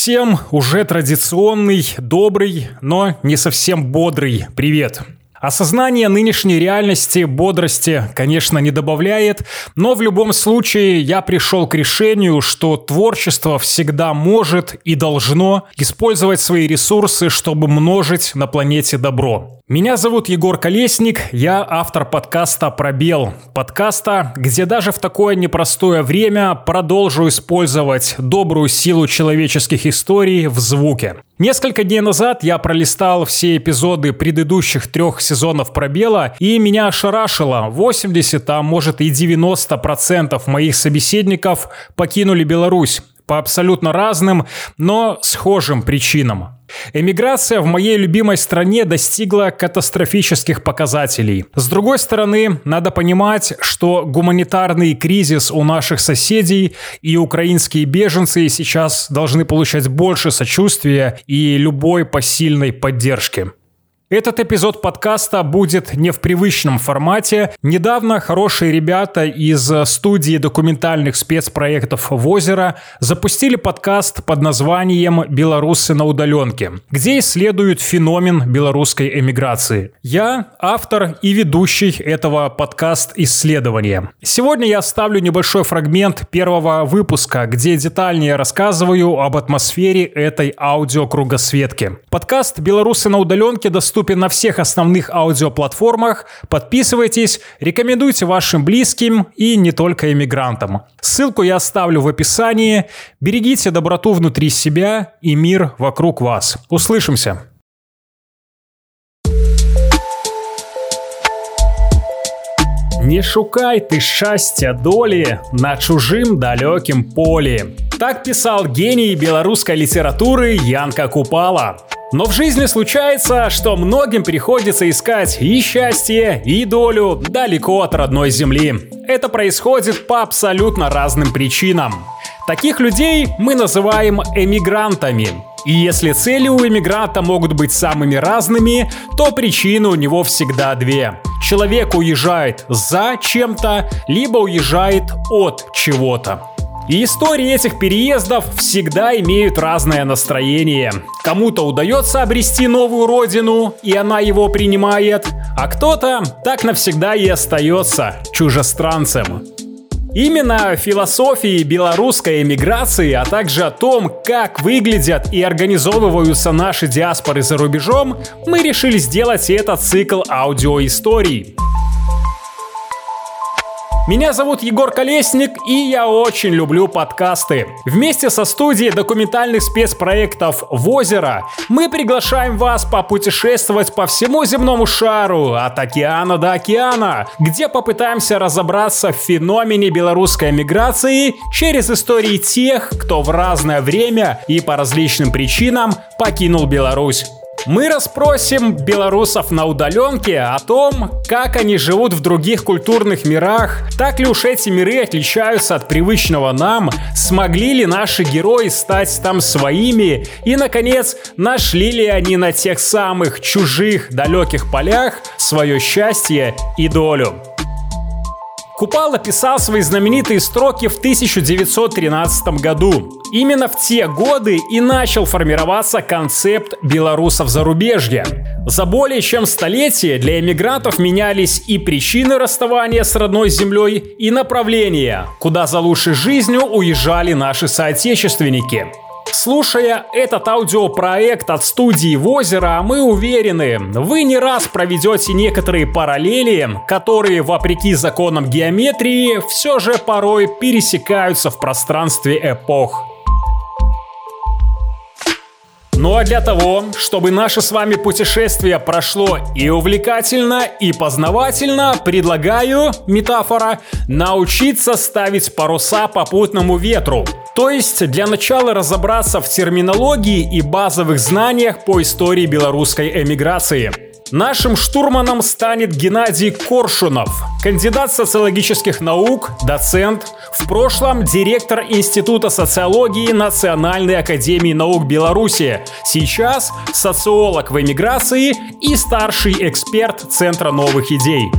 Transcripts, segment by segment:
всем уже традиционный, добрый, но не совсем бодрый привет. Осознание нынешней реальности бодрости, конечно, не добавляет, но в любом случае я пришел к решению, что творчество всегда может и должно использовать свои ресурсы, чтобы множить на планете добро. Меня зовут Егор Колесник, я автор подкаста «Пробел». Подкаста, где даже в такое непростое время продолжу использовать добрую силу человеческих историй в звуке. Несколько дней назад я пролистал все эпизоды предыдущих трех сезонов «Пробела», и меня ошарашило. 80, а может и 90% моих собеседников покинули Беларусь по абсолютно разным, но схожим причинам. Эмиграция в моей любимой стране достигла катастрофических показателей. С другой стороны, надо понимать, что гуманитарный кризис у наших соседей и украинские беженцы сейчас должны получать больше сочувствия и любой посильной поддержки. Этот эпизод подкаста будет не в привычном формате. Недавно хорошие ребята из студии документальных спецпроектов «Возера» запустили подкаст под названием «Белорусы на удаленке», где исследуют феномен белорусской эмиграции. Я автор и ведущий этого подкаст-исследования. Сегодня я оставлю небольшой фрагмент первого выпуска, где детальнее рассказываю об атмосфере этой аудиокругосветки. Подкаст «Белорусы на удаленке» доступен доступен на всех основных аудиоплатформах. Подписывайтесь, рекомендуйте вашим близким и не только иммигрантам. Ссылку я оставлю в описании. Берегите доброту внутри себя и мир вокруг вас. Услышимся! Не шукай ты счастья доли на чужим далеким поле. Так писал гений белорусской литературы Янка Купала. Но в жизни случается, что многим приходится искать и счастье, и долю далеко от родной земли. Это происходит по абсолютно разным причинам. Таких людей мы называем эмигрантами. И если цели у эмигранта могут быть самыми разными, то причины у него всегда две. Человек уезжает за чем-то, либо уезжает от чего-то. И истории этих переездов всегда имеют разное настроение. Кому-то удается обрести новую родину, и она его принимает, а кто-то так навсегда и остается чужестранцем. Именно о философии белорусской эмиграции, а также о том, как выглядят и организовываются наши диаспоры за рубежом, мы решили сделать этот цикл аудиоисторий. Меня зовут Егор Колесник, и я очень люблю подкасты. Вместе со студией документальных спецпроектов «Возера» мы приглашаем вас попутешествовать по всему земному шару, от океана до океана, где попытаемся разобраться в феномене белорусской миграции через истории тех, кто в разное время и по различным причинам покинул Беларусь. Мы расспросим белорусов на удаленке о том, как они живут в других культурных мирах, так ли уж эти миры отличаются от привычного нам, смогли ли наши герои стать там своими и, наконец, нашли ли они на тех самых чужих далеких полях свое счастье и долю. Купала писал свои знаменитые строки в 1913 году. Именно в те годы и начал формироваться концепт белорусов зарубежья. За более чем столетие для эмигрантов менялись и причины расставания с родной землей, и направления, куда за лучшей жизнью уезжали наши соотечественники. Слушая этот аудиопроект от студии Возера, мы уверены, вы не раз проведете некоторые параллели, которые, вопреки законам геометрии, все же порой пересекаются в пространстве эпох. Ну а для того, чтобы наше с вами путешествие прошло и увлекательно, и познавательно, предлагаю, метафора, научиться ставить паруса попутному ветру. То есть для начала разобраться в терминологии и базовых знаниях по истории белорусской эмиграции. Нашим штурманом станет Геннадий Коршунов, кандидат социологических наук, доцент, в прошлом директор Института социологии Национальной академии наук Беларуси, сейчас социолог в эмиграции и старший эксперт Центра новых идей.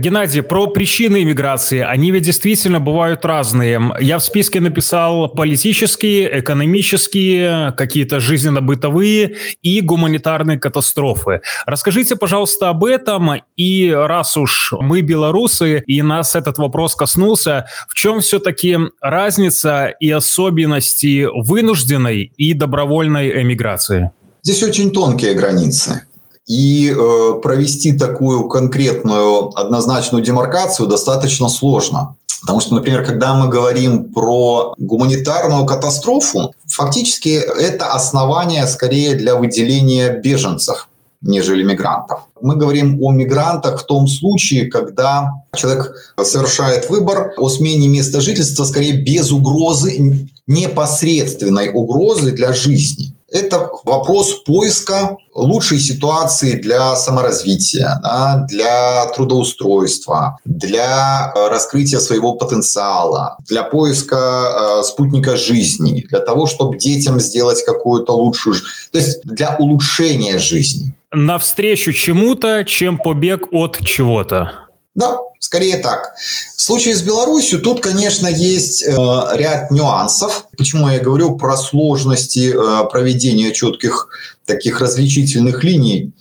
Геннадий, про причины иммиграции. Они ведь действительно бывают разные. Я в списке написал политические, экономические, какие-то жизненно-бытовые и гуманитарные катастрофы. Расскажите, пожалуйста, об этом. И раз уж мы белорусы, и нас этот вопрос коснулся, в чем все-таки разница и особенности вынужденной и добровольной эмиграции? Здесь очень тонкие границы. И э, провести такую конкретную однозначную демаркацию достаточно сложно. Потому что, например, когда мы говорим про гуманитарную катастрофу, фактически это основание скорее для выделения беженцев нежели мигрантов. Мы говорим о мигрантах в том случае, когда человек совершает выбор о смене места жительства скорее без угрозы, непосредственной угрозы для жизни это вопрос поиска лучшей ситуации для саморазвития, для трудоустройства, для э, раскрытия своего потенциала, для поиска э, спутника жизни, для того, чтобы детям сделать какую-то лучшую, то есть для улучшения жизни. Навстречу чему-то, чем побег от чего-то. Да, скорее так. В случае с Беларусью тут, конечно, есть э, ряд нюансов. Почему я говорю про сложности э, проведения четких таких различительных линий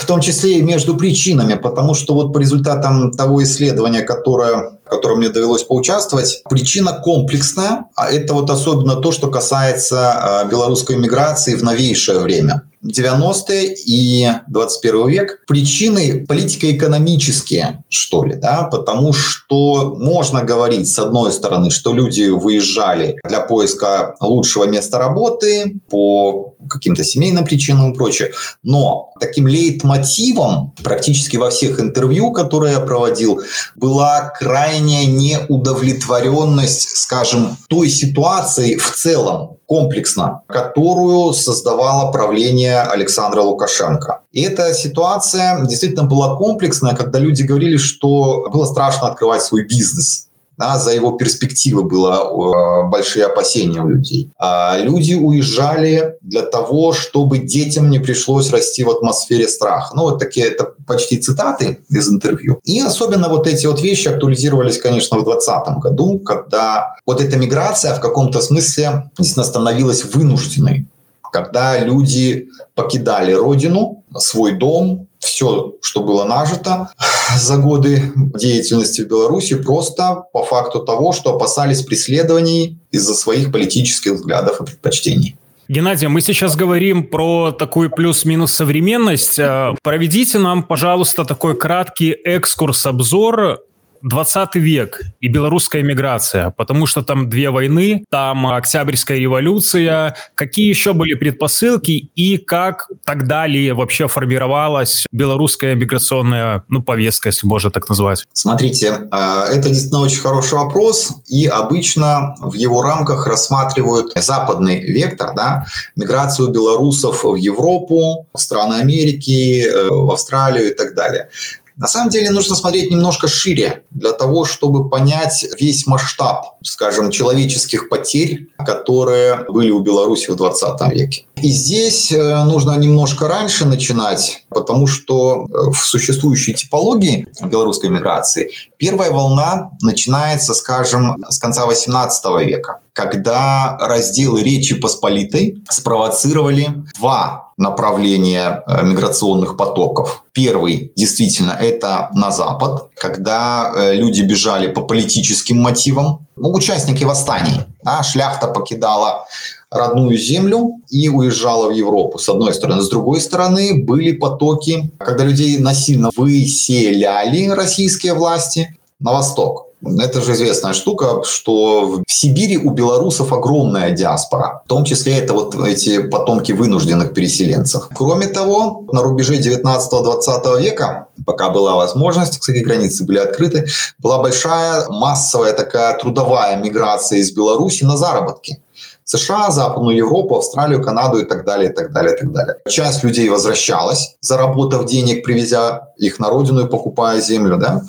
в том числе и между причинами, потому что вот по результатам того исследования, которое, в котором мне довелось поучаствовать, причина комплексная, а это вот особенно то, что касается э, белорусской миграции в новейшее время. 90-е и 21 век причины политико-экономические, что ли, да, потому что можно говорить, с одной стороны, что люди выезжали для поиска лучшего места работы по каким-то семейным причинам и прочее, но таким лейтмотивом практически во всех интервью, которые я проводил, была крайняя неудовлетворенность, скажем, той ситуацией в целом, комплексно, которую создавало правление Александра Лукашенко. И эта ситуация действительно была комплексная, когда люди говорили, что было страшно открывать свой бизнес да, за его перспективы было э, большие опасения у людей. А люди уезжали для того, чтобы детям не пришлось расти в атмосфере страха. Ну, вот такие, это почти цитаты из интервью. И особенно вот эти вот вещи актуализировались, конечно, в 2020 году, когда вот эта миграция в каком-то смысле действительно становилась вынужденной когда люди покидали родину, свой дом, все, что было нажито за годы деятельности в Беларуси, просто по факту того, что опасались преследований из-за своих политических взглядов и предпочтений. Геннадий, мы сейчас говорим про такую плюс-минус современность. Э, проведите нам, пожалуйста, такой краткий экскурс-обзор 20 век и белорусская миграция, потому что там две войны, там Октябрьская революция. Какие еще были предпосылки и как тогда ли вообще формировалась белорусская миграционная ну, повестка, если можно так назвать? Смотрите, э, это действительно очень хороший вопрос, и обычно в его рамках рассматривают западный вектор, да, миграцию белорусов в Европу, в страны Америки, э, в Австралию и так далее. На самом деле нужно смотреть немножко шире для того, чтобы понять весь масштаб, скажем, человеческих потерь, которые были у Беларуси в 20 веке. И здесь э, нужно немножко раньше начинать, потому что э, в существующей типологии белорусской миграции первая волна начинается, скажем, с конца 18 века, когда разделы Речи Посполитой спровоцировали два направления э, миграционных потоков. Первый, действительно, это на запад, когда э, люди бежали по политическим мотивам, ну, участники восстаний. Да, шляхта покидала родную землю и уезжала в Европу, с одной стороны. С другой стороны, были потоки, когда людей насильно выселяли российские власти на восток. Это же известная штука, что в Сибири у белорусов огромная диаспора. В том числе это вот эти потомки вынужденных переселенцев. Кроме того, на рубеже 19-20 века, пока была возможность, кстати, границы были открыты, была большая массовая такая трудовая миграция из Беларуси на заработки. США, Западную Европу, Австралию, Канаду и так далее, и так далее, и так далее. Часть людей возвращалась, заработав денег, привезя их на родину и покупая землю, да.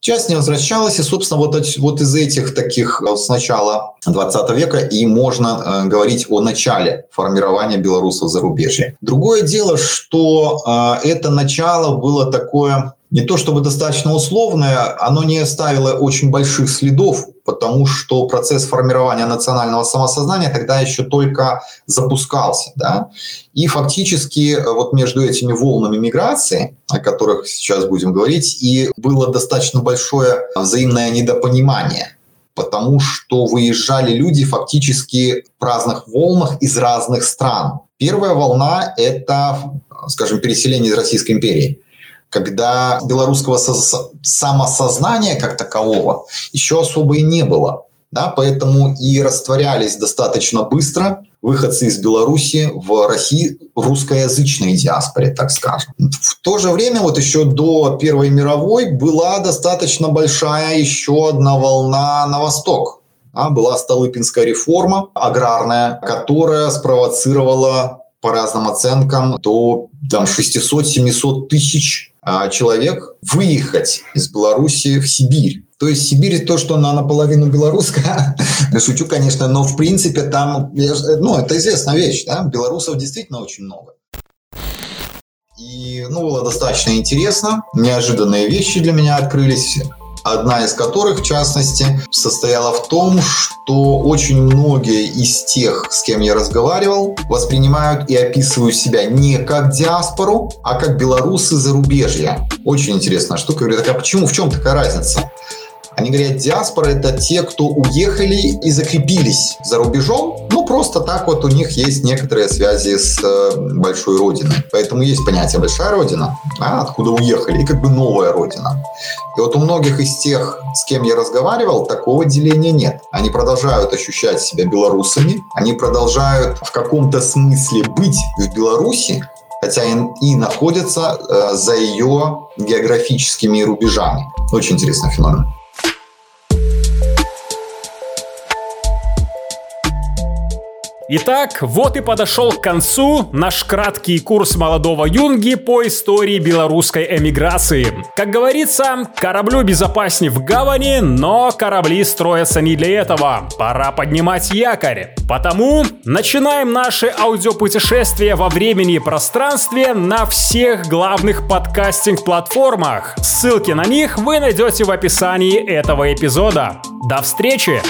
Часть не возвращалась, и, собственно, вот, вот из этих таких э, с начала 20 века и можно э, говорить о начале формирования белорусов за рубежье. Другое дело, что э, это начало было такое не то чтобы достаточно условное, оно не оставило очень больших следов, потому что процесс формирования национального самосознания тогда еще только запускался. Да? И фактически э, вот между этими волнами миграции, о которых сейчас будем говорить, и было достаточно большое взаимное недопонимание потому что выезжали люди фактически в разных волнах из разных стран. Первая волна – это, скажем, переселение из Российской империи когда белорусского самосознания как такового еще особо и не было. Да, поэтому и растворялись достаточно быстро выходцы из Беларуси в России русскоязычной диаспоре, так скажем. В то же время, вот еще до Первой мировой, была достаточно большая еще одна волна на восток. А, была Столыпинская реформа аграрная, которая спровоцировала по разным оценкам до там, 600-700 тысяч человек выехать из Беларуси в Сибирь. То есть Сибирь то, что она наполовину белорусская. Шучу, конечно, но в принципе там, ну, это известная вещь, да, белорусов действительно очень много. И, ну, было достаточно интересно. Неожиданные вещи для меня открылись. Одна из которых, в частности, состояла в том, что очень многие из тех, с кем я разговаривал, воспринимают и описывают себя не как диаспору, а как белорусы зарубежья. Очень интересная штука. Я говорю, так а почему, в чем такая разница? Они говорят, диаспора – это те, кто уехали и закрепились за рубежом, ну, просто так вот у них есть некоторые связи с э, большой родиной. Поэтому есть понятие «большая родина», а, откуда уехали, и как бы новая родина. И вот у многих из тех, с кем я разговаривал, такого деления нет. Они продолжают ощущать себя белорусами, они продолжают в каком-то смысле быть в Беларуси, хотя и, и находятся э, за ее географическими рубежами. Очень интересный феномен. Итак, вот и подошел к концу наш краткий курс молодого юнги по истории белорусской эмиграции. Как говорится, кораблю безопаснее в гавани, но корабли строятся не для этого. Пора поднимать якорь. Потому начинаем наше аудиопутешествие во времени и пространстве на всех главных подкастинг-платформах. Ссылки на них вы найдете в описании этого эпизода. До встречи!